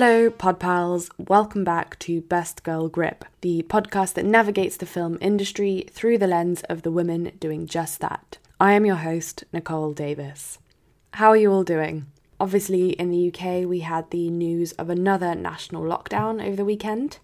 Hello, pod pals. Welcome back to Best Girl Grip, the podcast that navigates the film industry through the lens of the women doing just that. I am your host, Nicole Davis. How are you all doing? Obviously, in the UK, we had the news of another national lockdown over the weekend.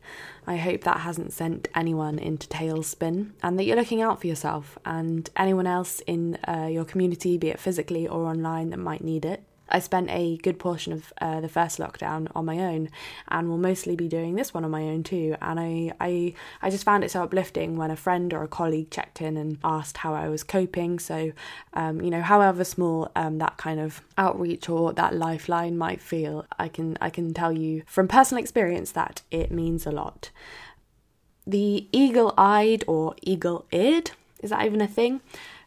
I hope that hasn't sent anyone into tailspin and that you're looking out for yourself and anyone else in uh, your community, be it physically or online, that might need it. I spent a good portion of uh, the first lockdown on my own, and will mostly be doing this one on my own too. And I, I, I just found it so uplifting when a friend or a colleague checked in and asked how I was coping. So, um, you know, however small um, that kind of outreach or that lifeline might feel, I can, I can tell you from personal experience that it means a lot. The eagle-eyed or eagle-eared is that even a thing?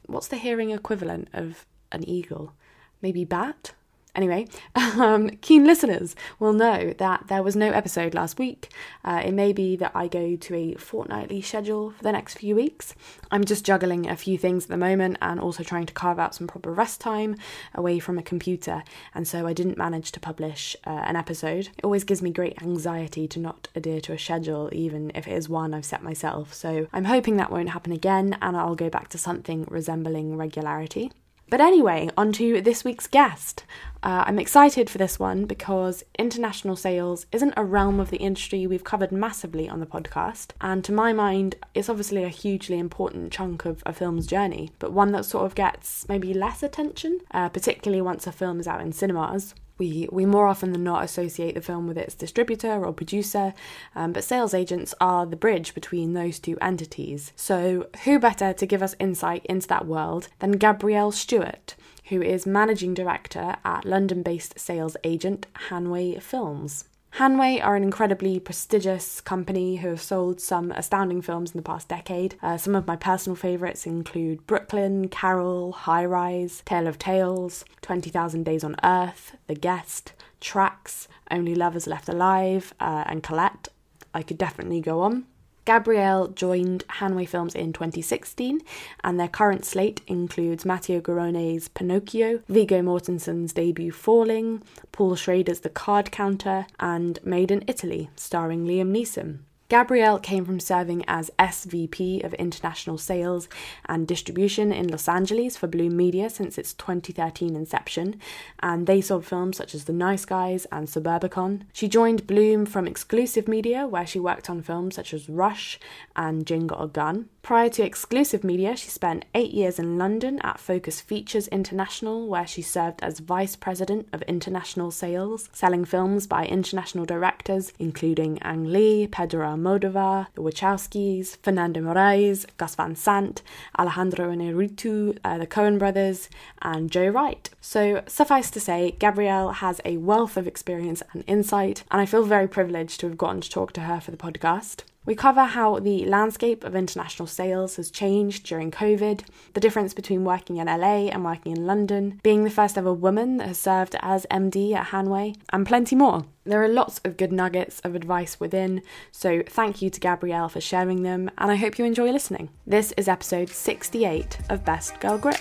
What's the hearing equivalent of an eagle? Maybe bat? Anyway, um, keen listeners will know that there was no episode last week. Uh, it may be that I go to a fortnightly schedule for the next few weeks. I'm just juggling a few things at the moment and also trying to carve out some proper rest time away from a computer, and so I didn't manage to publish uh, an episode. It always gives me great anxiety to not adhere to a schedule, even if it is one I've set myself. So I'm hoping that won't happen again and I'll go back to something resembling regularity. But anyway, on to this week's guest. Uh, I'm excited for this one because international sales isn't a realm of the industry we've covered massively on the podcast, and to my mind, it's obviously a hugely important chunk of a film's journey, but one that sort of gets maybe less attention, uh, particularly once a film is out in cinemas we we more often than not associate the film with its distributor or producer, um, but sales agents are the bridge between those two entities. So, who better to give us insight into that world than Gabrielle Stewart, who is managing director at London based sales agent Hanway Films? Hanway are an incredibly prestigious company who have sold some astounding films in the past decade. Uh, some of my personal favourites include Brooklyn, Carol, High Rise, Tale of Tales, 20,000 Days on Earth, The Guest, Tracks, Only Lovers Left Alive, uh, and Colette. I could definitely go on. Gabrielle joined Hanway Films in 2016, and their current slate includes Matteo Garrone's Pinocchio, Viggo Mortensen's debut Falling, Paul Schrader's The Card Counter, and Made in Italy, starring Liam Neeson. Gabrielle came from serving as SVP of International Sales and Distribution in Los Angeles for Bloom Media since its 2013 inception, and they sold films such as The Nice Guys and Suburbicon. She joined Bloom from Exclusive Media, where she worked on films such as Rush and Jane Got a Gun. Prior to Exclusive Media, she spent eight years in London at Focus Features International, where she served as Vice President of International Sales, selling films by international directors including Ang Lee, Pedro Almodovar, the Wachowskis, Fernando Meirelles, Gus Van Sant, Alejandro Inarritu, uh, the Coen brothers, and Joe Wright. So, suffice to say, Gabrielle has a wealth of experience and insight, and I feel very privileged to have gotten to talk to her for the podcast. We cover how the landscape of international sales has changed during COVID, the difference between working in LA and working in London, being the first ever woman that has served as MD at Hanway, and plenty more. There are lots of good nuggets of advice within, so thank you to Gabrielle for sharing them, and I hope you enjoy listening. This is episode 68 of Best Girl Grip.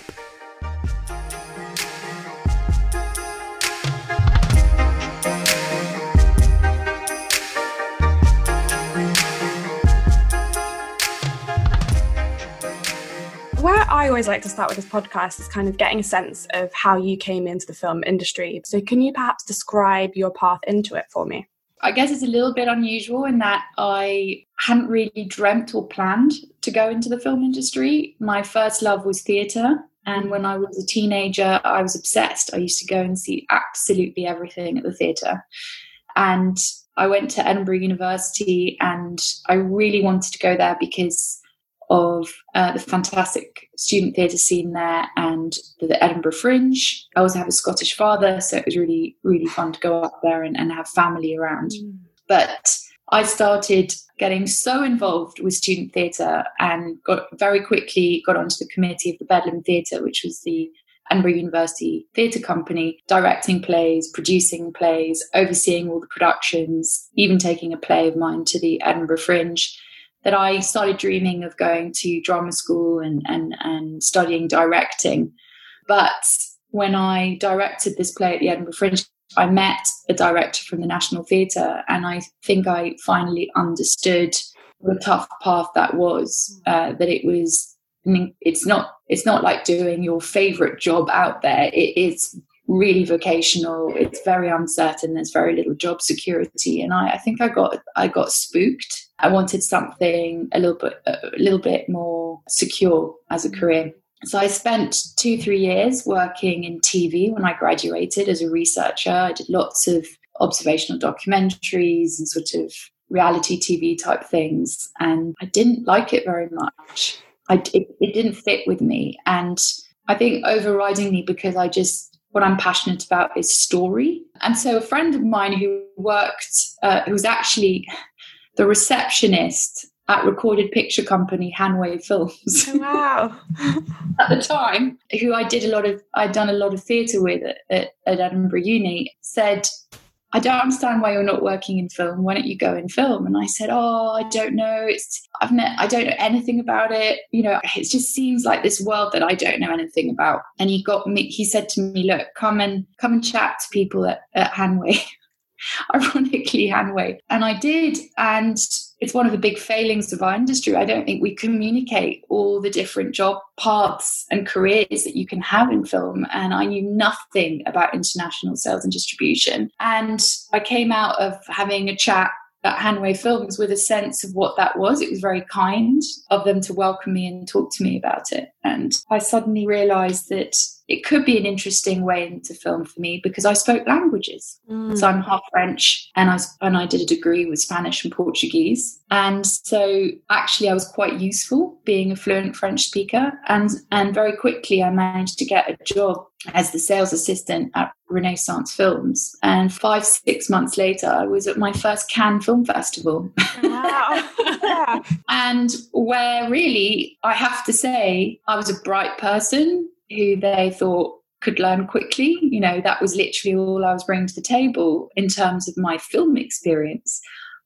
I always like to start with this podcast is kind of getting a sense of how you came into the film industry. So, can you perhaps describe your path into it for me? I guess it's a little bit unusual in that I hadn't really dreamt or planned to go into the film industry. My first love was theatre. And when I was a teenager, I was obsessed. I used to go and see absolutely everything at the theatre. And I went to Edinburgh University and I really wanted to go there because of uh, the fantastic student theatre scene there and the, the, Edinburgh Fringe. I also have a Scottish father, so it was really, really fun to go up there and, and have family around. Mm. But I started getting so involved with student theatre and got very quickly got onto the committee of the Bedlam Theatre, which was the Edinburgh University Theatre Company, directing plays, producing plays, overseeing all the productions, even taking a play of mine to the Edinburgh Fringe that I started dreaming of going to drama school and, and, and studying directing. But when I directed this play at the Edinburgh Fringe, I met a director from the National Theatre, and I think I finally understood a tough path that was. Uh, that it was. I mean, it's not. It's not like doing your favorite job out there. It is really vocational. It's very uncertain. There's very little job security, and I, I think I got I got spooked. I wanted something a little bit a little bit more secure as a career. So I spent two three years working in TV when I graduated as a researcher. I did lots of observational documentaries and sort of reality TV type things, and I didn't like it very much. I, it, it didn't fit with me, and I think overridingly because I just what I'm passionate about is story. And so a friend of mine who worked, uh, who was actually the receptionist at recorded picture company Hanway Films. Oh, wow. at the time, who I did a lot of, I'd done a lot of theatre with at, at, at Edinburgh Uni, said, I don't understand why you're not working in film. Why don't you go in film? And I said, Oh, I don't know. It's I've met I don't know anything about it. You know, it just seems like this world that I don't know anything about. And he got me he said to me, Look, come and come and chat to people at, at Hanway. Ironically, Hanway. And I did. And it's one of the big failings of our industry. I don't think we communicate all the different job paths and careers that you can have in film. And I knew nothing about international sales and distribution. And I came out of having a chat at Hanway Films with a sense of what that was. It was very kind of them to welcome me and talk to me about it. And I suddenly realized that it could be an interesting way into film for me because I spoke languages. Mm. So I'm half French and I and I did a degree with Spanish and Portuguese. And so actually I was quite useful being a fluent French speaker and and very quickly I managed to get a job as the sales assistant at Renaissance Films. And five, six months later, I was at my first Cannes Film Festival. Wow. yeah. and where really, I have to say, I was a bright person who they thought could learn quickly. You know, that was literally all I was bringing to the table in terms of my film experience.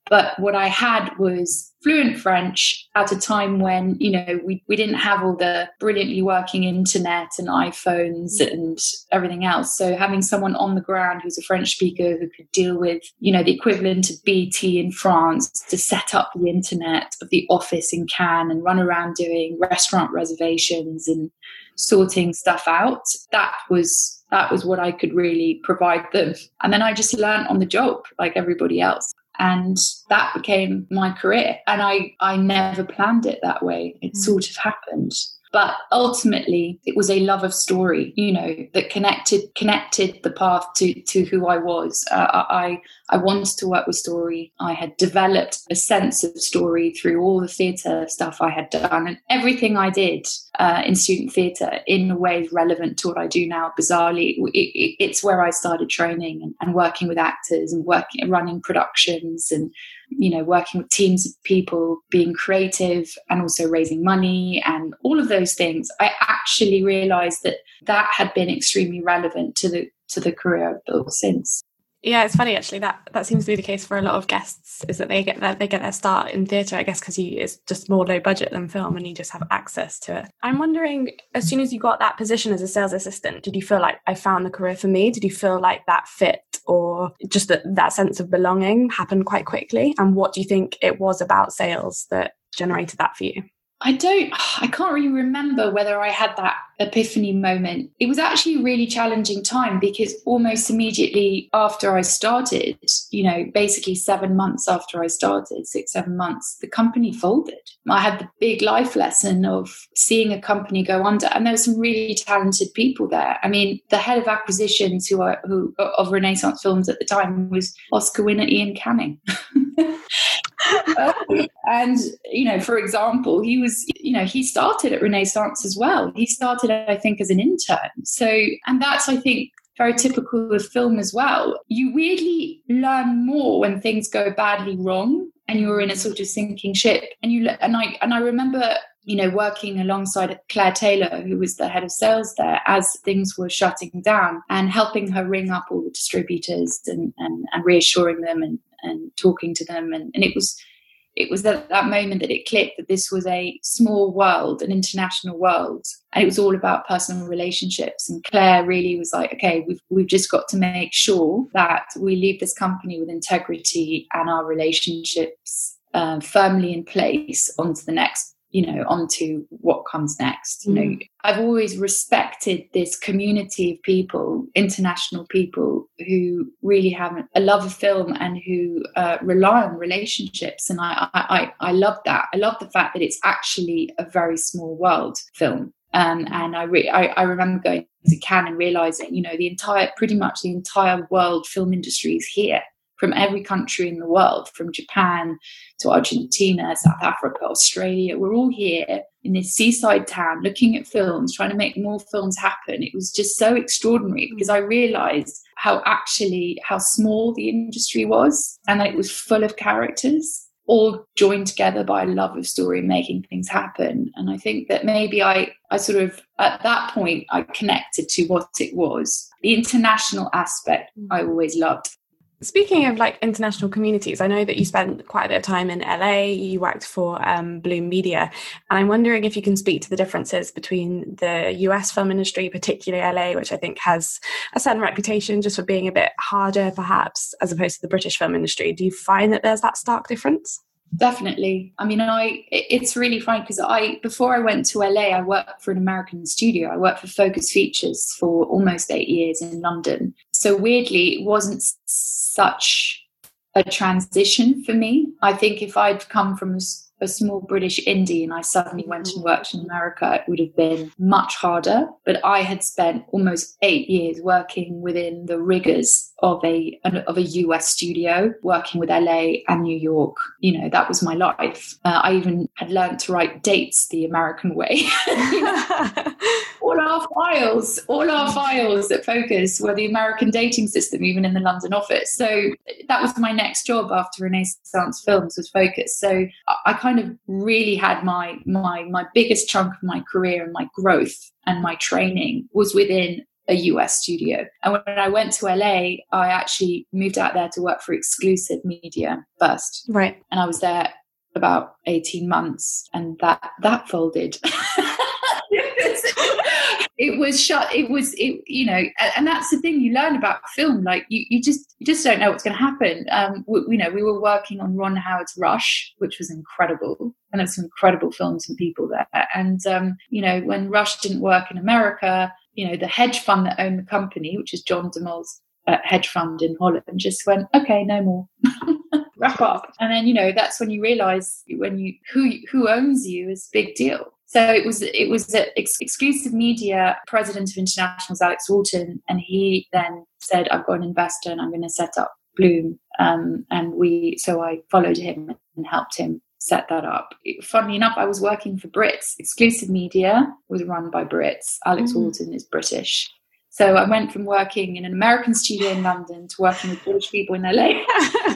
But what I had was fluent French at a time when, you know, we, we didn't have all the brilliantly working internet and iPhones mm. and everything else. So having someone on the ground who's a French speaker who could deal with, you know, the equivalent of BT in France to set up the internet of the office in Cannes and run around doing restaurant reservations and sorting stuff out, that was that was what I could really provide them. And then I just learned on the job like everybody else. And that became my career. And i i never planned it that way. It mm. sort of happened. But ultimately it was a love of story you know that connected connected the path to to who i was. Uh, i i wanted to work with story. I had developed a sense of story through all the theatre stuff i had done and everything i did uh, in student theatre in a way relevant to what i do now. Bizarrely it, it, it's where i started training and, and working with actors and working running productions and you know, working with teams of people, being creative and also raising money and all of those things, I actually realized that that had been extremely relevant to the to the career I've built since. Yeah, it's funny actually that that seems to be the case for a lot of guests is that they get their, they get their start in theatre, I guess, because it's just more low budget than film, and you just have access to it. I'm wondering, as soon as you got that position as a sales assistant, did you feel like I found the career for me? Did you feel like that fit, or just that that sense of belonging happened quite quickly? And what do you think it was about sales that generated that for you? I don't, I can't really remember whether I had that epiphany moment. It was actually a really challenging time because almost immediately after I started, you know, basically seven months after I started, six, seven months, the company folded. I had the big life lesson of seeing a company go under, and there were some really talented people there. I mean, the head of acquisitions who are who of Renaissance Films at the time was Oscar winner Iain Canning. and you know, for example, he was, you know, he started at Renaissance as well. He started, I think, as an intern. So, and that's, I think, very typical of film as well. You weirdly learn more when things go badly wrong and you're in a sort of sinking ship. And you and I and I remember you know, working alongside Claire Taylor, who was the head of sales there, as things were shutting down and helping her ring up all the distributors and, and, and reassuring them and, and talking to them. And, and it was it was at that moment that it clicked that this was a small world, an international world, and it was all about personal relationships. And Claire really was like, okay, we've we've just got to make sure that we leave this company with integrity and our relationships uh, firmly in place onto the next you know onto what comes next you know. Mm. i've always respected this community of people international people who really have a love of film and who uh, rely on relationships and I, I i love that. I love the fact that it's actually a very small world film. Um, and I, re- I, I remember going to Cannes and realizing, you know, the entire, pretty much the entire world film industry is here from every country in the world, from Japan to Argentina, South Africa, Australia. We're all here in this seaside town looking at films, trying to make more films happen. It was just so extraordinary because I realized how actually how small the industry was and that it was full of characters all joined together by a love of story making things happen and i think that maybe i i sort of at that point i connected to what it was the international aspect mm. i always loved Speaking of like international communities, I know that you spent quite a bit of time in LA. You worked for um, Bloom Media, and I'm wondering if you can speak to the differences between the US film industry, particularly LA, which I think has a certain reputation just for being a bit harder, perhaps, as opposed to the British film industry. Do you find that there's that stark difference? Definitely. I mean, I it's really funny because I before I went to LA, I worked for an American studio. I worked for Focus Features for almost eight years in London. So weirdly, it wasn't such a transition for me. I think if I'd come from a small British indie and I suddenly went and worked in America, it would have been much harder. But I had spent almost eight years working within the rigors of a of a US studio, working with LA and New York. You know, that was my life. Uh, I even had learned to write dates the American way. all our files, all our files at Focus were the American dating system, even in the London office. So that was my next job after Renaissance Films was Focus. So I kind of really had my my my biggest chunk of my career and my growth and my training was within a US studio. And when I went to LA, I actually moved out there to work for exclusive media first. Right. And I was there about 18 months and that that folded. it was shut it was it you know and that's the thing you learn about film like you, you just you just don't know what's going to happen. Um we, you know we were working on ron howard's rush which was incredible and there's some incredible films and people there. And um you know when rush didn't work in america you know the hedge fund that owned the company which is john de Mol's uh, hedge fund in holland just went okay no more. Wrap up. And then you know that's when you realize when you who who owns you is big deal so it was it was ex- exclusive media president of internationals Alex Walton, and he then said, "I've got an investor and I'm going to set up Bloom." Um, and we so I followed him and helped him set that up. Funnily enough, I was working for Brits. Exclusive media was run by Brits. Alex mm-hmm. Walton is British. So I went from working in an American studio in London to working with British people in LA.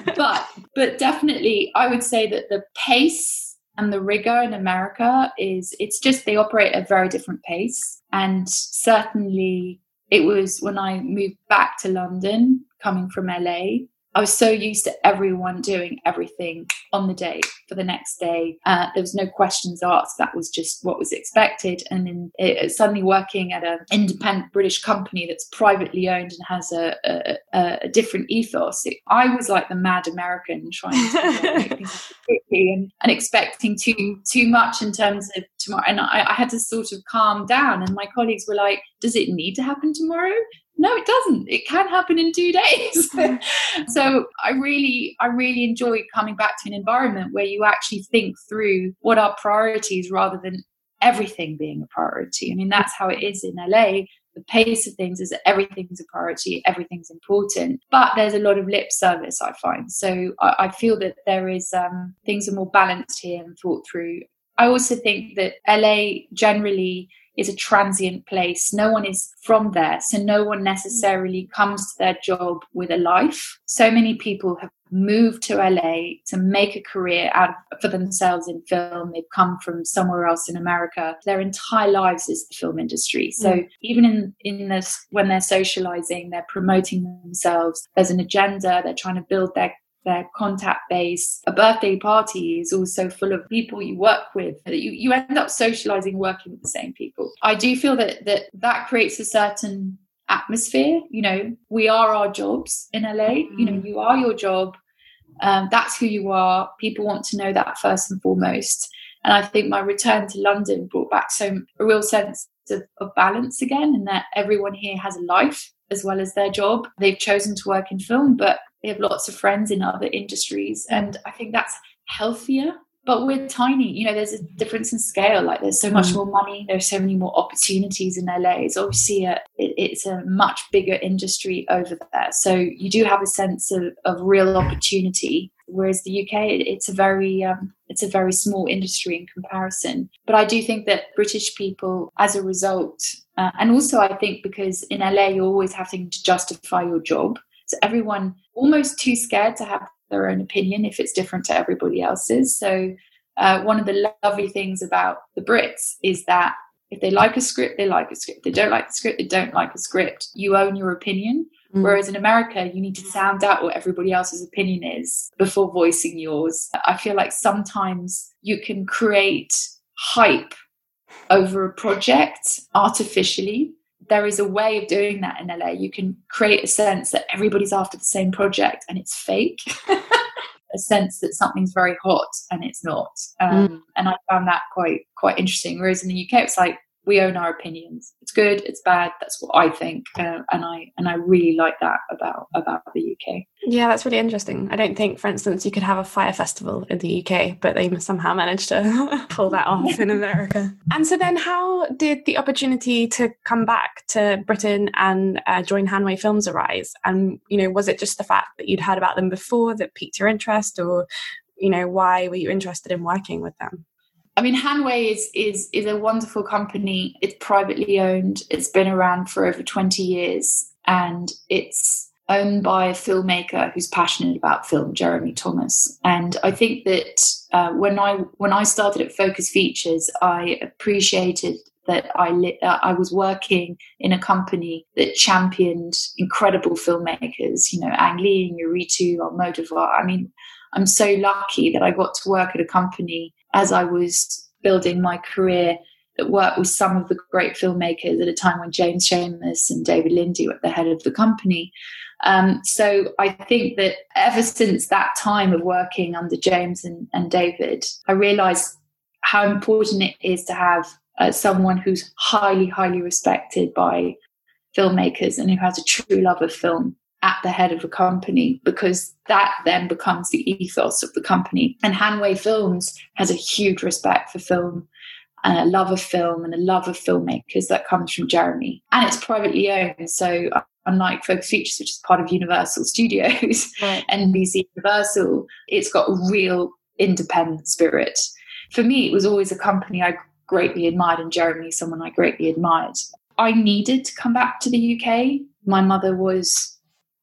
but but definitely I would say that the pace and the rigor in America is it's just they operate at a very different pace. And certainly it was when I moved back to London, coming from LA, I was so used to everyone doing everything on the day for the next day. Uh, there was no questions asked. That was just what was expected. And then it, suddenly working at an independent British company that's privately owned and has a, a, a different ethos, it, I was like the mad American trying to quickly and, and expecting too too much in terms of tomorrow. And I, I had to sort of calm down. And my colleagues were like, "Does it need to happen tomorrow?" No it doesn't. It can happen in two days. So i really i really enjoy coming back to an environment where you actually think through what are priorities rather than everything being a priority. I mean that's how it is in la the pace of things is that everything's a priority everything's important but there's a lot of lip service i find. So i, I feel that there is um, things are more balanced here and thought through. I also think that la generally is a transient place. No one is from there. So no one necessarily comes to their job with a life. So many people have moved to LA to make a career out of, for themselves in film. They've come from somewhere else in America. Their entire lives is the film industry. So mm. even in, in this, when they're socializing, they're promoting themselves. There's an agenda. They're trying to build their their contact base. A birthday party is also full of people you work with. You, you end up socializing, working with the same people. I do feel that that, that creates a certain atmosphere. You know, we are our jobs in LA. You know, mm. you are your job. Um, that's who you are. People want to know that first and foremost. And I think my return to London brought back so a real sense of, of balance again, and that everyone here has a life as well as their job. They've chosen to work in film, but they have lots of friends in other industries. And I think that's healthier. But we're tiny, you know, there's a difference in scale. Like there's so much mm. more money, there's so many more opportunities in LA. It's obviously a, it, it's a much bigger industry over there. So you do have a sense of, of real opportunity whereas the UK it's a very um, it's a very small industry in comparison. But I do think that British people, as a result, uh, and also I think because in LA you're always having to justify your job, so everyone almost too scared to have their own opinion if it's different to everybody else's. So uh, one of the lovely things about the Brits is that if they like a script, they like a script. If they don't like the script, they don't like a script. You own your opinion. Mm. Whereas in America, you need to sound out what everybody else's opinion is before voicing yours. I feel like sometimes you can create hype over a project artificially. There is a way of doing that in LA. You can create a sense that everybody's after the same project and it's fake. a sense that something's very hot and it's not. Um, mm. And I found that quite quite interesting. Whereas in the UK, it's like we own our opinions. It's good, it's bad. That's what I think, uh, and I and I really like that about about the UK. Yeah, that's really interesting. I don't think, for instance, you could have a Fyre Festival in the UK, but they somehow managed to pull that off in America. And so, then how did the opportunity to come back to Britain and uh, join Hanway Films arise? And you know, was it just the fact that you'd heard about them before that piqued your interest, or you know, why were you interested in working with them? I mean, Hanway is is is a wonderful company. It's privately owned. It's been around for over twenty years, and it's owned by a filmmaker who's passionate about film, Jeremy Thomas. And I think that uh, when I when I started at Focus Features, I appreciated that I li- uh, I was working in a company that championed incredible filmmakers. You know, Ang Lee, Inarritu, Almodovar. I mean, I'm so lucky that I got to work at a company as I was building my career that worked with some of the great filmmakers at a time when James Schamus and David Linde were at the head of the company. Um, so I think that ever since that time of working under James and, and David, I realized how important it is to have uh, someone who's highly, highly respected by filmmakers and who has a true love of film at the head of a company because that then becomes the ethos of the company. And Hanway Films has a huge respect for film and a love of film and a love of filmmakers that comes from Jeremy. And it's privately owned. So unlike Focus Features, which is part of Universal Studios, right. NBC Universal, it's got a real independent spirit. For me, it was always a company I greatly admired, and Jeremy, someone I greatly admired. I needed to come back to the UK. My mother was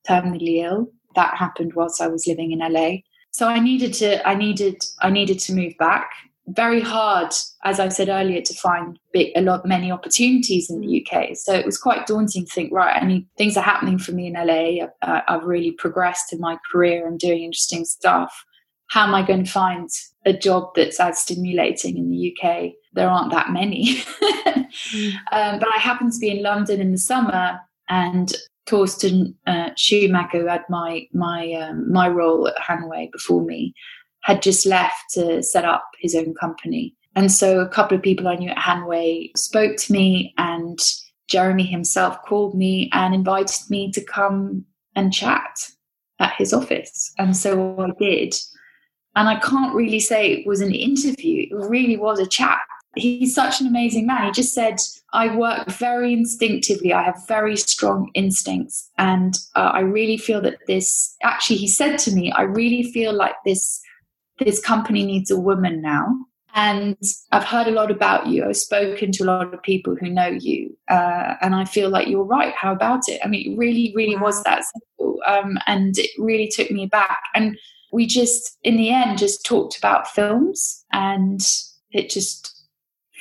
terminally ill. That happened whilst I was living in LA. So I needed to I needed I needed to move back. Very hard, as I said earlier, to find big, a lot many opportunities in the UK. So it was quite daunting to think, right, I need things are happening for me in LA. Uh, I've really progressed in my career. I'm doing interesting stuff. How am I going to find a job that's as stimulating in the UK? There aren't that many. mm. um, but I happened to be in London in the summer and Thorsten uh, Schumacher, who had my my um, my role at Hanway before me, had just left to set up his own company, and so a couple of people I knew at Hanway spoke to me, and Jeremy himself called me and invited me to come and chat at his office, and so I did. And I can't really say it was an interview; it really was a chat he's such an amazing man. He just said, I work very instinctively. I have very strong instincts. And uh, I really feel that this, actually, he said to me, I really feel like this, this company needs a woman now. And I've heard a lot about you. I've spoken to a lot of people who know you. Uh, and I feel like you're right. How about it? I mean, it really, really was that simple. Um, and it really took me back. And we just, in the end, just talked about films and it just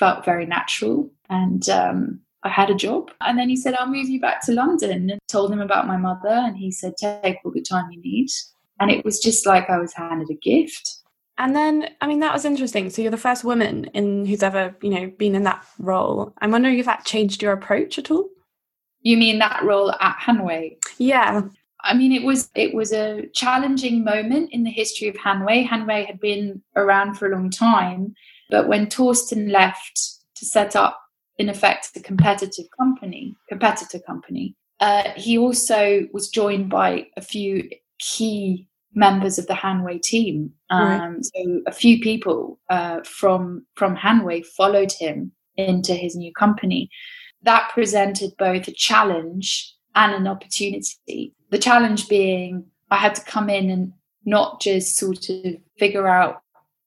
felt very natural. And um, I had a job. And then he said, I'll move you back to London and told him about my mother. And he said, Take all the time you need. and it was just like I was handed a gift. And then, I mean, that was interesting. So you're the first woman in who's ever, you know, been in that role. I'm wondering if that changed your approach at all. You mean that role at Hanway? Yeah. I mean, it was it was a challenging moment in the history of Hanway. Hanway had been around for a long time, but when Thorsten left to set up, in effect, a competitive company, competitor company, uh, he also was joined by a few key members of the Hanway team. Um, right. So a few people uh, from from Hanway followed him into his new company. That presented both a challenge and an opportunity. The challenge being I had to come in and not just sort of figure out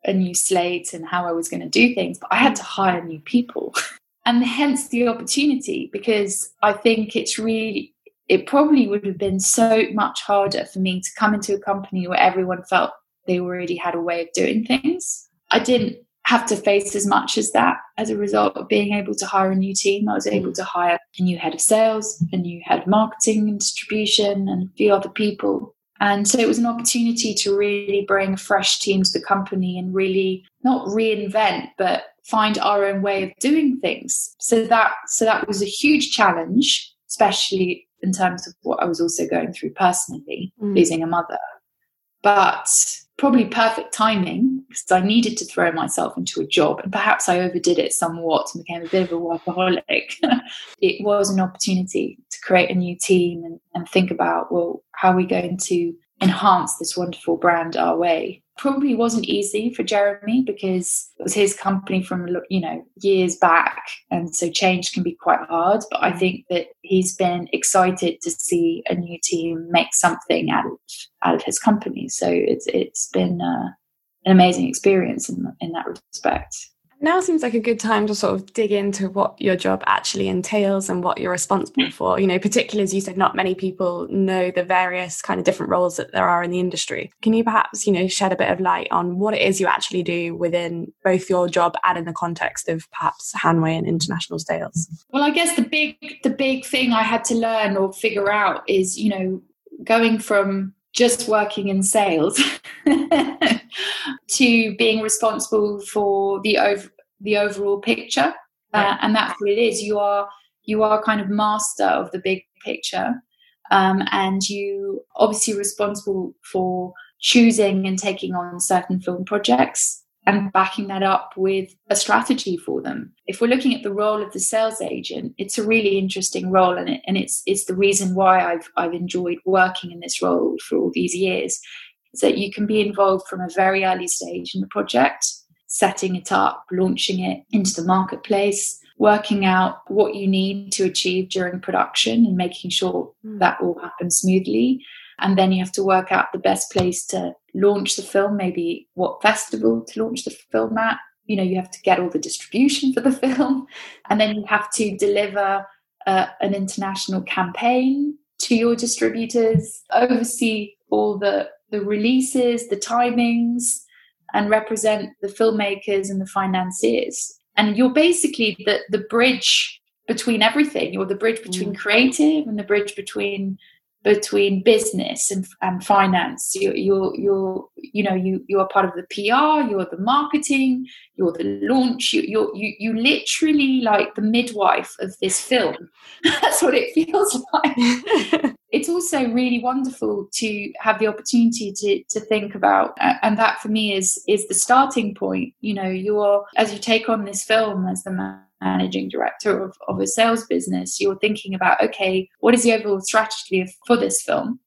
a new slate and how I was going to do things, but I had to hire new people. and hence the opportunity because I think it's really it probably would have been so much harder for me to come into a company where everyone felt they already had a way of doing things. I didn't have to face as much as that as a result of being able to hire a new team. I was able to hire a new head of sales, a new head of marketing and distribution, and a few other people. And so it was an opportunity to really bring a fresh team to the company and really not reinvent, but find our own way of doing things. So that so that was a huge challenge, especially in terms of what I was also going through personally, mm. losing a mother. But probably perfect timing because I needed to throw myself into a job and perhaps I overdid it somewhat and became a bit of a workaholic. it was an opportunity create a new team and, and think about, well, how are we going to enhance this wonderful brand our way? probably wasn't easy for Jeremy because it was his company from you know years back and so change can be quite hard but I think that he's been excited to see a new team make something out of out of his company so it's it's been uh, an amazing experience in in that respect now seems like a good time to sort of dig into what your job actually entails and what you're responsible mm. for. You know, particularly as you said, not many people know the various kind of different roles that there are in the industry. Can you perhaps, you know, shed a bit of light on what it is you actually do within both your job and in the context of perhaps Hanway and international sales? Well, I guess the big the big thing I had to learn or figure out is, you know, going from just working in sales to being responsible for the over the overall picture uh, and that's what it is you are you are kind of master of the big picture um, and you obviously responsible for choosing and taking on certain film projects and backing that up with a strategy for them. If we're looking at the role of the sales agent, it's a really interesting role, and, it, and it's it's the reason why I've I've enjoyed working in this role for all these years. Is that you can be involved from a very early stage in the project, setting it up, launching it into the marketplace, working out what you need to achieve during production, and making sure mm. that all happens smoothly and then you have to work out the best place to launch the film, maybe what festival to launch the film at. You know, you have to get all the distribution for the film, and then you have to deliver uh, an international campaign to your distributors, oversee all the, the releases, the timings, and represent the filmmakers and the financiers. And you're basically the, the bridge between everything. You're the bridge between mm. creative and the bridge between between business and, and finance. You, you're, you're, you know, you, you are part of the PR, you're the marketing, you're the launch, you, you're, you, you literally like the midwife of this film. That's what it feels like. also really wonderful to have the opportunity to, to think about, and that for me is, is the starting point. You know, you're, as you take on this film as the man, managing director of, of a sales business, you're thinking about, okay, what is the overall strategy for this film?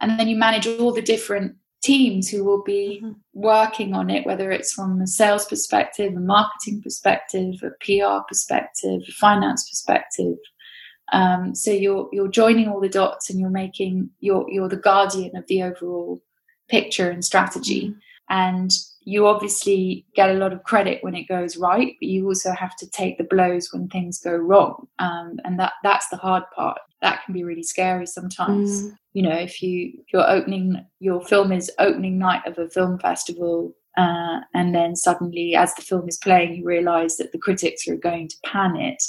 And then you manage all the different teams who will be mm-hmm. working on it, whether it's from a sales perspective, a marketing perspective, a PR perspective, a finance perspective. Um, so you're you're joining all the dots and you're making you're you're the guardian of the overall picture and strategy. Mm-hmm. And you obviously get a lot of credit when it goes right, but you also have to take the blows when things go wrong. Um, and that that's the hard part. That can be really scary sometimes. Mm. You know, if you if you're opening your film is opening night of a film festival, uh, and then suddenly, as the film is playing, you realise that the critics are going to pan it.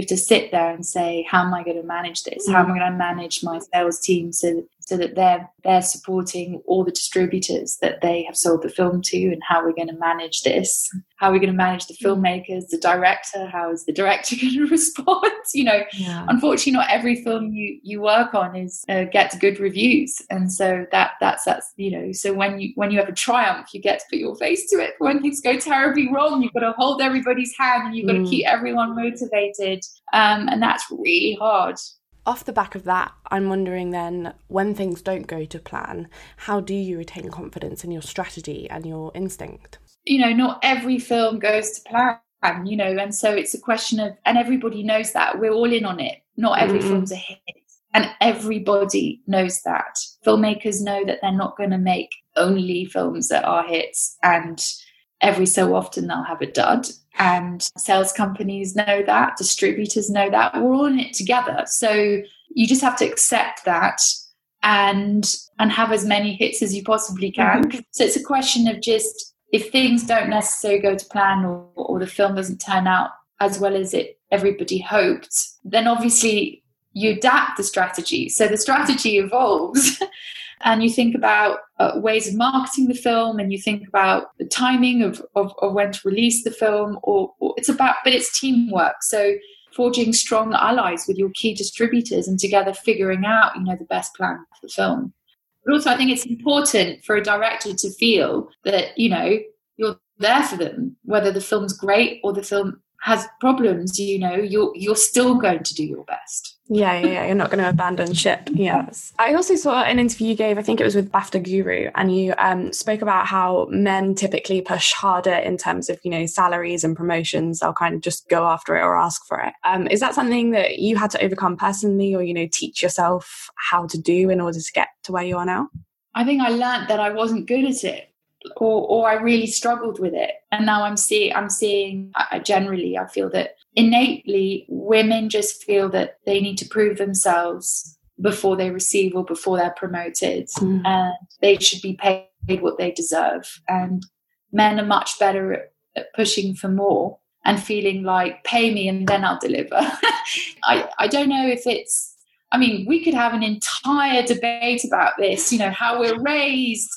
You have to sit there and say, "How am I going to manage this? How mm. am I going to manage my sales team so so that they're they're supporting all the distributors that they have sold the film to and how we're going to manage this. How we're going to manage the filmmakers the director how is the director going to respond? You know yeah. unfortunately not every film you you work on is uh, gets good reviews. And so that that's that's you know so when you when you have a triumph you get to put your face to it. When things go terribly wrong you've got to hold everybody's hand and you've got mm. to keep everyone motivated. Um, and that's really hard off the back of that, I'm wondering then when things don't go to plan, how do you retain confidence in your strategy and your instinct? You know, not every film goes to plan, you know, and so it's a question of, and everybody knows that we're all in on it. Not every mm-hmm. film's a hit. And everybody knows that. Filmmakers know that they're not going to make only films that are hits and every so often they'll have a dud and sales companies know that distributors know that we're all in it together. So you just have to accept that and and have as many hits as you possibly can. Mm-hmm. so it's a question of just if things don't necessarily go to plan or, or the film doesn't turn out as well as it everybody hoped then obviously you adapt the strategy. So the strategy evolves and you think about uh, ways of marketing the film and you think about the timing of, of, of when to release the film or, or, it's about but it's teamwork so forging strong allies with your key distributors and together figuring out you know the best plan for the film but also i think it's important for a director to feel that you know you're there for them whether the film's great or the film has problems, you know, you're you're still going to do your best. Yeah, yeah, yeah. You're not going to abandon ship. Yes. I also saw an interview you gave. I think it was with BAFTA Guru, and you um, spoke about how men typically push harder in terms of you know salaries and promotions. They'll kind of just go after it or ask for it. Um, is that something that you had to overcome personally, or you know, teach yourself how to do in order to get to where you are now? I think I learned that I wasn't good at it or or I really struggled with it. And now I'm seeing I'm seeing uh, generally I feel that innately women just feel that they need to prove themselves before they receive or before they're promoted mm. and they should be paid what they deserve and men are much better at, at pushing for more and feeling like pay me and then I'll deliver. I, I don't know if it's I mean, we could have an entire debate about this, you know, how we're raised.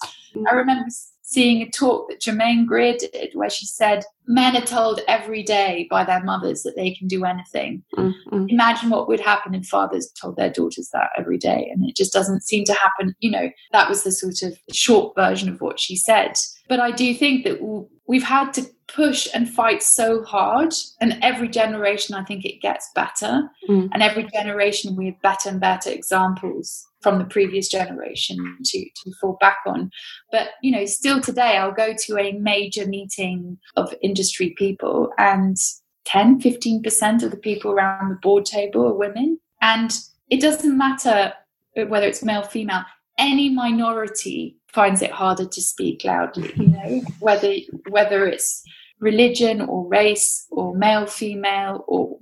I remember seeing a talk that Germaine Greer did where she said men are told every day by their mothers that they can do anything. Mm-hmm. Imagine what would happen if fathers told their daughters that every day. And it just doesn't seem to happen. You know, that was the sort of short version of what she said. But I do think that we've had to push and fight so hard. And every generation, I think it gets better. Mm. And every generation, we have better and better examples from the previous generation to, to fall back on. But, you know, still today, I'll go to a major meeting of industry people and 10, 15% of the people around the board table are women. And it doesn't matter whether it's male, female, any minority finds it harder to speak loudly, you know, whether whether it's religion or race or male, female or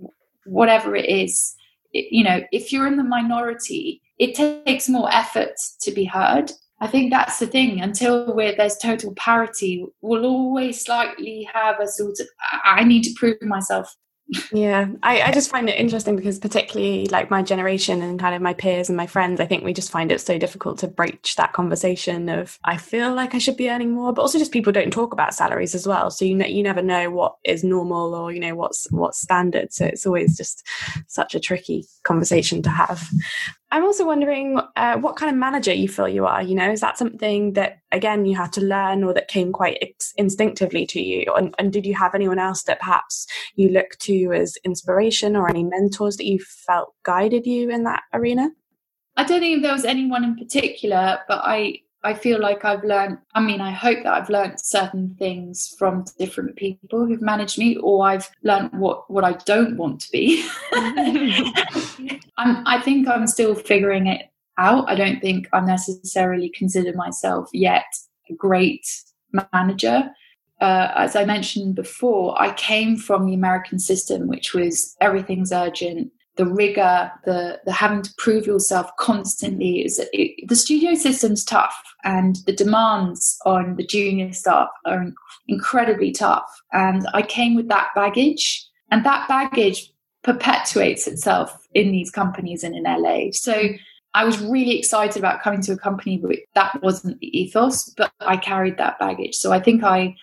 whatever it is. You know, if you're in the minority, it takes more effort to be heard. I think that's the thing. Until there's total parity, we'll always slightly have a sort of I need to prove myself yeah I, I just find it interesting because particularly like my generation and kind of my peers and my friends i think we just find it so difficult to breach that conversation of i feel like i should be earning more but also just people don't talk about salaries as well so you know you never know what is normal or you know what's what's standard so it's always just such a tricky conversation to have I'm also wondering uh, what kind of manager you feel you are. You know, is that something that again you had to learn, or that came quite ex- instinctively to you? And, and, did you have anyone else that perhaps you look to as inspiration, or any mentors that you felt guided you in that arena? I don't think there was anyone in particular, but I I feel like I've learned, I mean, I hope that I've learned certain things from different people who've managed me, or I've learned what, what I don't want to be. i think I'm still figuring it out. I don't think I necessarily consider myself yet a great manager. Uh, as I mentioned before, I came from the American system, which was everything's urgent, the rigor, the the having to prove yourself constantly is it, the studio system's tough, and the demands on the junior staff are incredibly tough. And I came with that baggage, and that baggage perpetuates itself in these companies and in LA. So I was really excited about coming to a company but that wasn't the ethos, but I carried that baggage. So I think I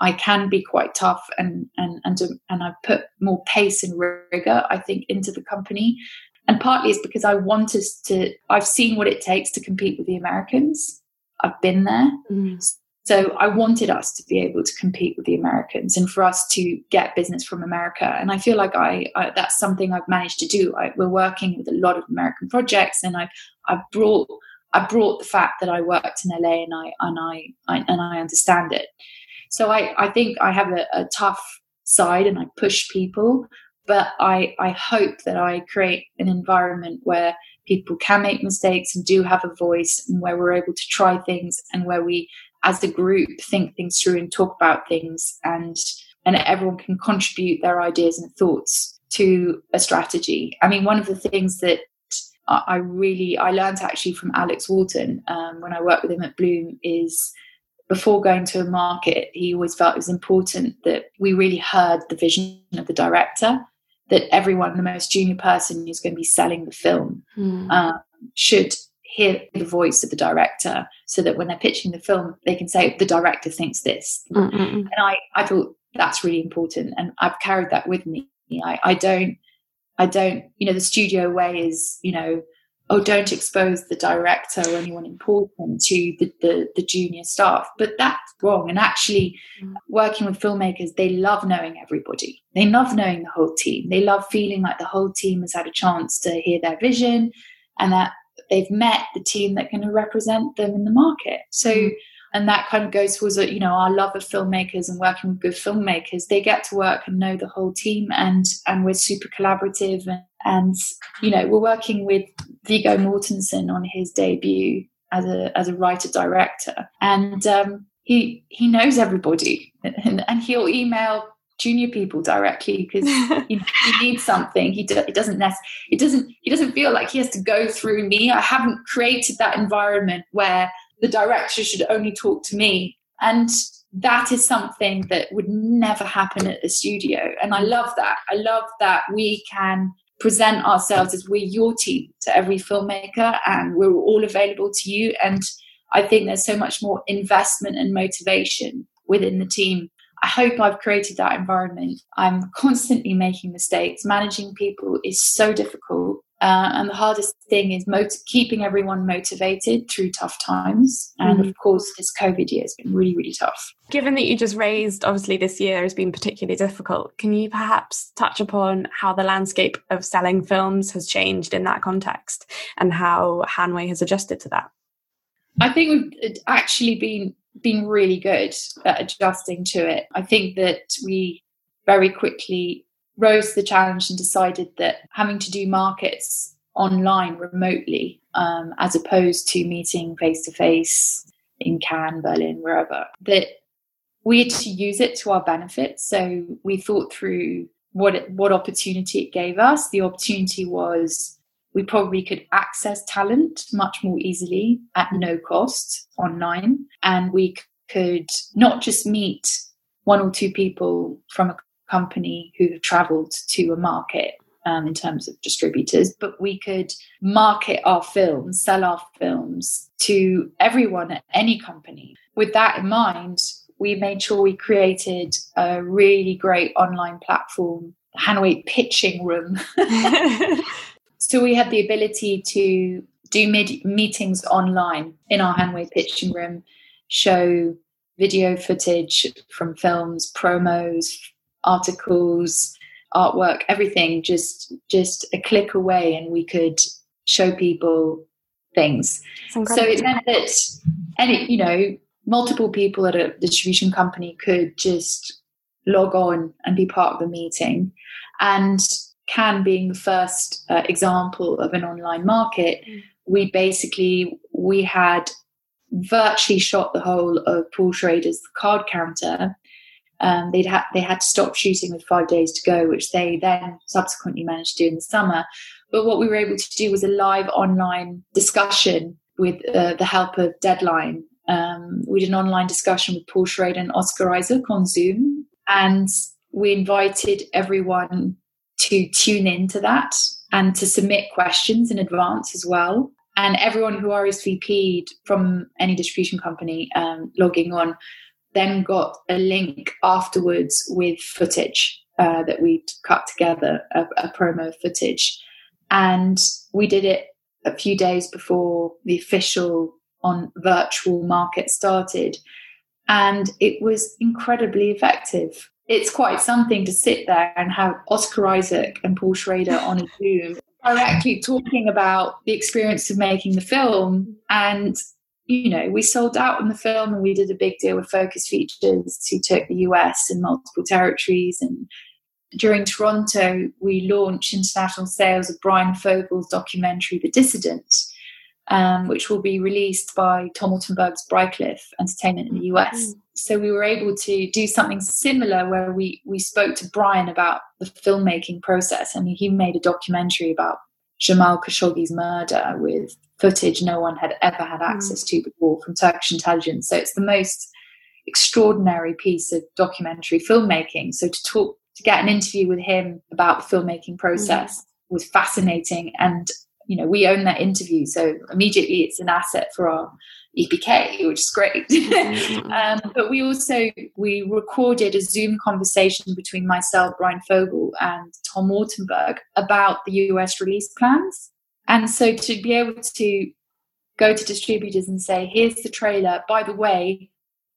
I can be quite tough and and and and I put more pace and rigor I think into the company. And partly it's because I want us to I've seen what it takes to compete with the Americans. I've been there. Mm. So I wanted us to be able to compete with the Americans and for us to get business from America. And I feel like I, I that's something I've managed to do. I, we're working with a lot of American projects, and I've I've brought I brought the fact that I worked in LA and I and I, I and I understand it. So I I think I have a, a tough side and I push people, but I I hope that I create an environment where people can make mistakes and do have a voice and where we're able to try things and where we as a group think things through and talk about things and and everyone can contribute their ideas and thoughts to a strategy. I mean, one of the things that I really I learned actually from Alex Walton um, when I worked with him at Bloom is before going to a market, he always felt it was important that we really heard the vision of the director. That everyone, the most junior person who's going to be selling the film, mm. uh, should hear the voice of the director so that when they're pitching the film, they can say, the director thinks this. Mm-mm. And I, I thought that's really important. And I've carried that with me. I, I don't, I don't, you know, the studio way is, you know, oh, don't expose the director or anyone important to the, the, the, junior staff. But that's wrong. And actually, mm. working with filmmakers, they love knowing everybody. They love knowing the whole team. They love feeling like the whole team has had a chance to hear their vision and that they've met the team that can represent them in the market. So, mm. And that kind of goes towards you know our love of filmmakers and working with good filmmakers. They get to work and know the whole team, and and we're super collaborative. And, and you know we're working with Viggo Mortensen on his debut as a as a writer director, and um, he he knows everybody, and, and he'll email junior people directly because he, he, needs something. He, do, he doesn't nec- it doesn't he doesn't feel like he has to go through me. I haven't created that environment where the director should only talk to me, and that is something that would never happen at the studio. And I love that. I love that we can present ourselves as we're your team to every filmmaker, and we're all available to you. And I think there's so much more investment and motivation within the team I hope I've created that environment. I'm constantly making mistakes. Managing people is so difficult. Uh, and the hardest thing is mot- keeping everyone motivated through tough times. And mm. of course, this COVID year has been really, really tough. Given that you just raised, obviously, this year has been particularly difficult, can you perhaps touch upon how the landscape of selling films has changed in that context and how Hanway has adjusted to that? I think we've actually been been really good at adjusting to it. I think that we very quickly rose to the challenge and decided that having to do markets online remotely um, as opposed to meeting face to face in Cannes, Berlin, wherever, that we had to use it to our benefit. So we thought through what it, what opportunity it gave us. The opportunity was we probably could access talent much more easily at no cost online. And we could not just meet one or two people from a company who have traveled to a market um, in terms of distributors, but we could market our films, sell our films to everyone at any company. With that in mind, we made sure we created a really great online platform, Hanway Pitching Room, So we had the ability to do mid- meetings online in our Hanway pitching room, show video footage from films, promos, articles, artwork, everything just just a click away, and we could show people things. So it meant that any you know multiple people at a distribution company could just log on and be part of the meeting, and can being the first uh, example of an online market, mm. we basically we had virtually shot the whole of Paul Schrader's Card Counter. Um, they'd had they had to stop shooting with five days to go, which they then subsequently managed to do in the summer. But what we were able to do was a live online discussion with uh, the help of Deadline. Um, we did an online discussion with Paul Schrader and Oscar Isaac on Zoom, and we invited everyone to tune into that and to submit questions in advance as well. and everyone who RSVP'd from any distribution company um, logging on then got a link afterwards with footage uh, that we'd cut together, a, a promo footage. And we did it a few days before the official on virtual market started. And it was incredibly effective. It's quite something to sit there and have Oscar Isaac and Paul Schrader on a Zoom directly talking about the experience of making the film. And, you know, we sold out on the film and we did a big deal with Focus Features who took the US and multiple territories. And during Toronto, we launched international sales of Bryan Fogel's documentary, The Dissident um, which will be released by Tom Ortenberg's Briarcliff Entertainment in the US. Mm. So we were able to do something similar where we we spoke to Bryan about the filmmaking process, and he made a documentary about Jamal Khashoggi's murder with footage no one had ever had mm. access to before from Turkish intelligence. So it's the most extraordinary piece of documentary filmmaking. So to talk to get an interview with him about the filmmaking process mm. was fascinating and you know we own that interview so immediately it's an asset for our epk which is great mm-hmm. um, but we also we recorded a zoom conversation between myself Bryan fogel and tom ortenberg about the us release plans and so to be able to go to distributors and say here's the trailer by the way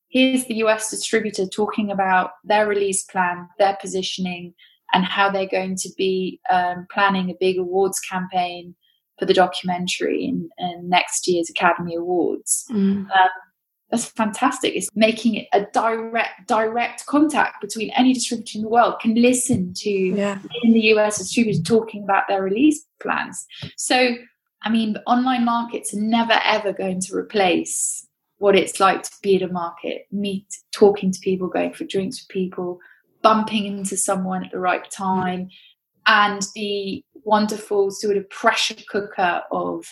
here's the us distributor talking about their release plan their positioning and how they're going to be um, planning a big awards campaign for the documentary in, in next year's Academy Awards. Mm. Um, that's fantastic. It's making it a direct direct contact between any distributor in the world can listen to yeah. in the US distributor talking about their release plans. So, I mean, online markets are never ever going to replace what it's like to be at a market, meet, talking to people, going for drinks with people, bumping into someone at the right time, and the wonderful sort of pressure cooker of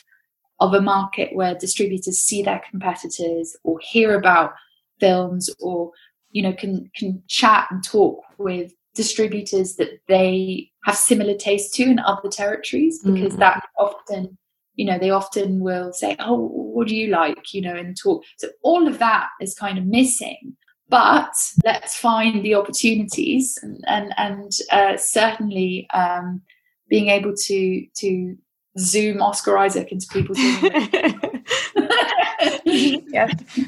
of a market where distributors see their competitors or hear about films or you know can can chat and talk with distributors that they have similar tastes to in other territories because mm-hmm. that often you know they often will say oh what do you like? you know and talk. So all of that is kind of missing. But let's find the opportunities and and, and uh, certainly um, being able to to zoom Oscar Isaac into people's yeah,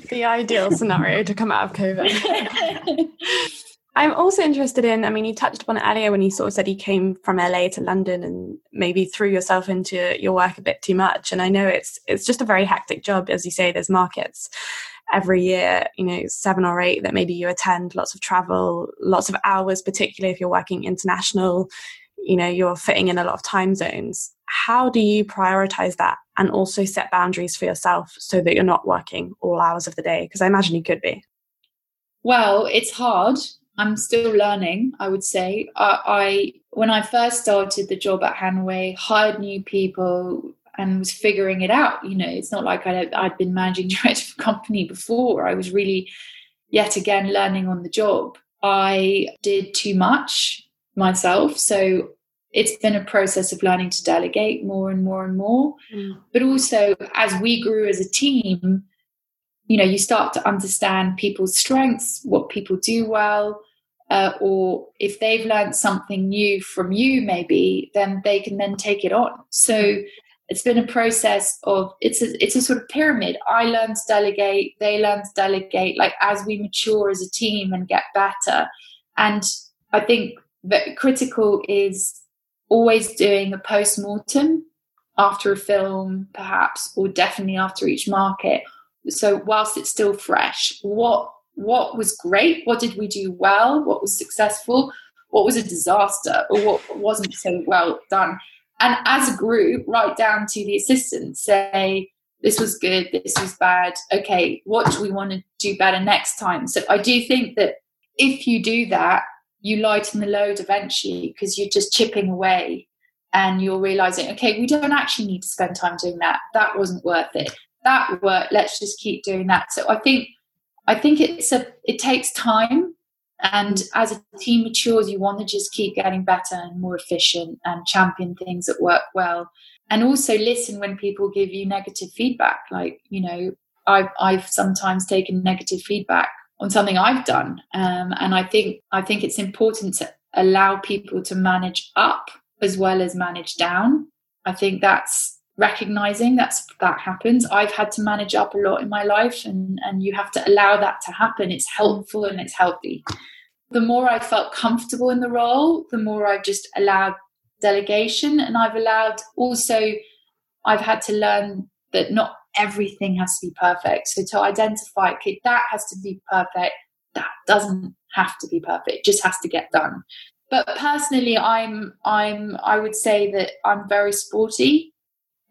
the ideal scenario to come out of COVID. I'm also interested in, I mean, you touched upon it earlier when you sort of said you came from LA to London and maybe threw yourself into your work a bit too much. And I know it's it's just a very hectic job, as you say, there's markets every year, you know, seven or eight that maybe you attend, lots of travel, lots of hours, particularly if you're working international, you know, you're fitting in a lot of time zones. How do you prioritize that and also set boundaries for yourself so that you're not working all hours of the day? Because I imagine you could be. Well, it's hard. I'm still learning, I would say. I, I when I first started the job at Hanway, hired new people, and was figuring it out. You know, it's not like I'd, I'd been managing director of a company before. I was really, yet again, learning on the job. I did too much myself. So it's been a process of learning to delegate more and more and more. Mm. But also, as we grew as a team, you know, you start to understand people's strengths, what people do well, uh, or if they've learned something new from you, maybe, then they can then take it on. So it's been a process of it's a it's a sort of pyramid. I learn to delegate, they learn to delegate, like as we mature as a team and get better. And I think that critical is always doing a post mortem after a film, perhaps, or definitely after each market. So whilst it's still fresh, what what was great? What did we do well? What was successful? What was a disaster? Or what wasn't so well done? and as a group, right down to the assistants, say, this was good, this was bad. Okay, what do we want to do better next time? So I do think that if you do that, you lighten the load eventually because you're just chipping away and you're realizing, okay, we don't actually need to spend time doing that. That wasn't worth it. That worked. Let's just keep doing that. So I think I think it's a it takes time And as a team matures, you want to just keep getting better and more efficient and champion things that work well. And also listen when people give you negative feedback. Like, you know, I've, I've sometimes taken negative feedback on something I've done. Um, and I think, I think it's important to allow people to manage up as well as manage down. I think that's recognizing that's that happens i've had to manage up a lot in my life and and you have to allow that to happen it's helpful and it's healthy the more i felt comfortable in the role the more i've just allowed delegation and i've allowed also i've had to learn that not everything has to be perfect so to identify okay that has to be perfect that doesn't have to be perfect it just has to get done but personally i'm i'm i would say that i'm very sporty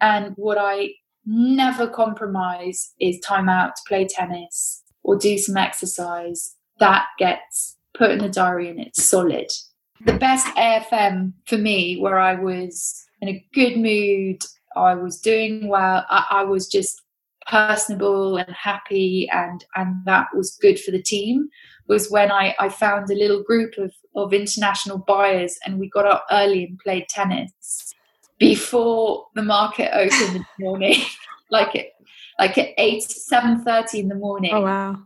and what I never compromise is time out to play tennis or do some exercise. That gets put in the diary and it's solid. The best AFM for me, where I was in a good mood, I was doing well, I, I was just personable and happy and and that was good for the team was when I, I found a little group of, of international buyers and we got up early and played tennis before the market opened in the morning, like it, like at eight seven thirty in the morning. Oh wow!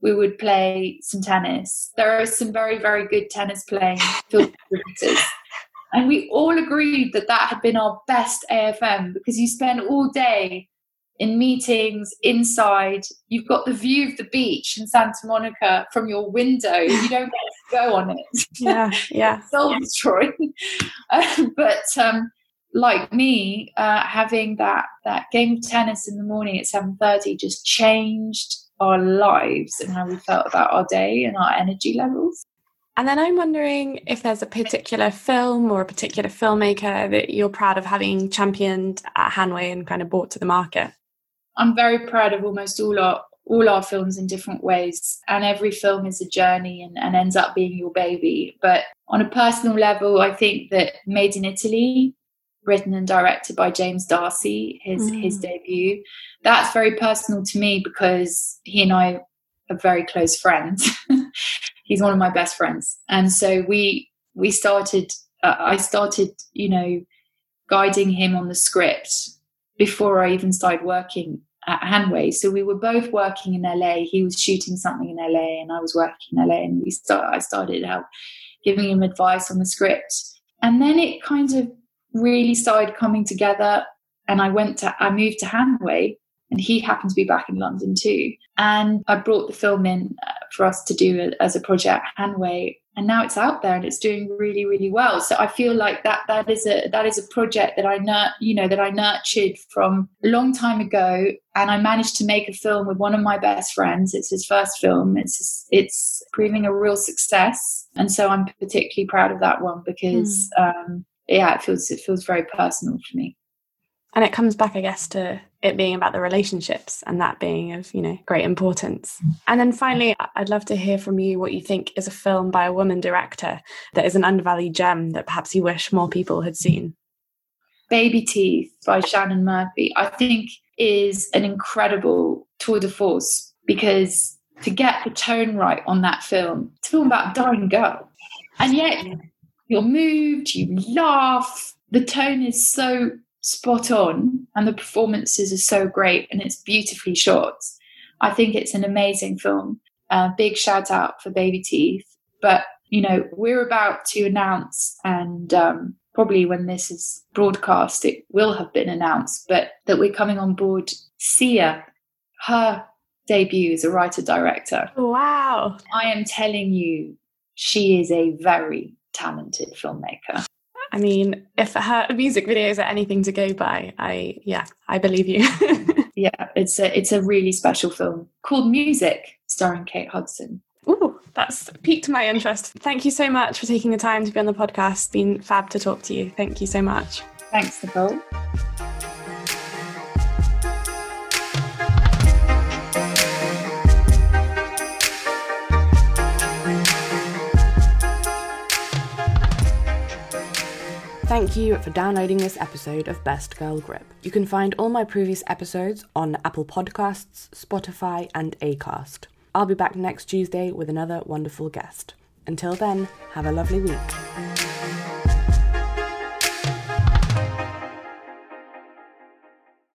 We would play some tennis. There are some very very good tennis playing and we all agreed that that had been our best AFM because you spend all day in meetings inside. You've got the view of the beach in Santa Monica from your window. You don't get to go on it. Yeah, yeah. Soul destroying. Uh, but um, like me, uh, having that that game of tennis in the morning at seven thirty just changed our lives and how we felt about our day and our energy levels. And then I'm wondering if there's a particular film or a particular filmmaker that you're proud of having championed at Hanway and kind of brought to the market. I'm very proud of almost all our all our films in different ways and every film is a journey and, and ends up being your baby but on a personal level i think that made in italy written and directed by James D'Arcy, his mm. his debut. That's very personal to me because he and I are very close friends. He's one of my best friends, and so we we started. Uh, I started, you know, guiding him on the script before I even started working at Hanway. So we were both working in LA. He was shooting something in LA, and I was working in LA. And we start. I started out giving him advice on the script, and then it kind of really started coming together. And I went to, I moved to Hanway and he happened to be back in London too. And I brought the film in uh, for us to do as a project Hanway. And now it's out there and it's doing really, really well. So I feel like that that is a that is a project that I nur- you know that I nurtured from a long time ago, and I managed to make a film with one of my best friends. It's his first film. It's it's proving a real success, and so I'm particularly proud of that one because mm. um, yeah, it feels it feels very personal for me. And it comes back, I guess, to it being about the relationships and that being of, you know, great importance. And then finally, I'd love to hear from you what you think is a film by a woman director that is an undervalued gem that perhaps you wish more people had seen. Baby Teeth by Shannon Murphy, I think is an incredible tour de force because to get the tone right on that film, it's a film about a dying girl. And yet you're moved, you laugh. The tone is so spot on, and the performances are so great, and it's beautifully shot. I think it's an amazing film. Uh, big shout out for Baby Teeth. But, you know, we're about to announce, and um, probably when this is broadcast, it will have been announced, but that we're coming on board Sia, her debut as a writer director. Wow. I am telling you, she is a very talented filmmaker. I mean, if her music videos are anything to go by, I yeah, I believe you. yeah, it's a it's a really special film called Music, starring Kate Hudson. Ooh, that's piqued my interest. Thank you so much for taking the time to be on the podcast. It's been fab to talk to you. Thank you so much. Thanks, Nicole. Thank you for downloading this episode of Best Girl Grip. You can find all my previous episodes on Apple Podcasts, Spotify, and Acast. I'll be back next Tuesday with another wonderful guest. Until then, have a lovely week.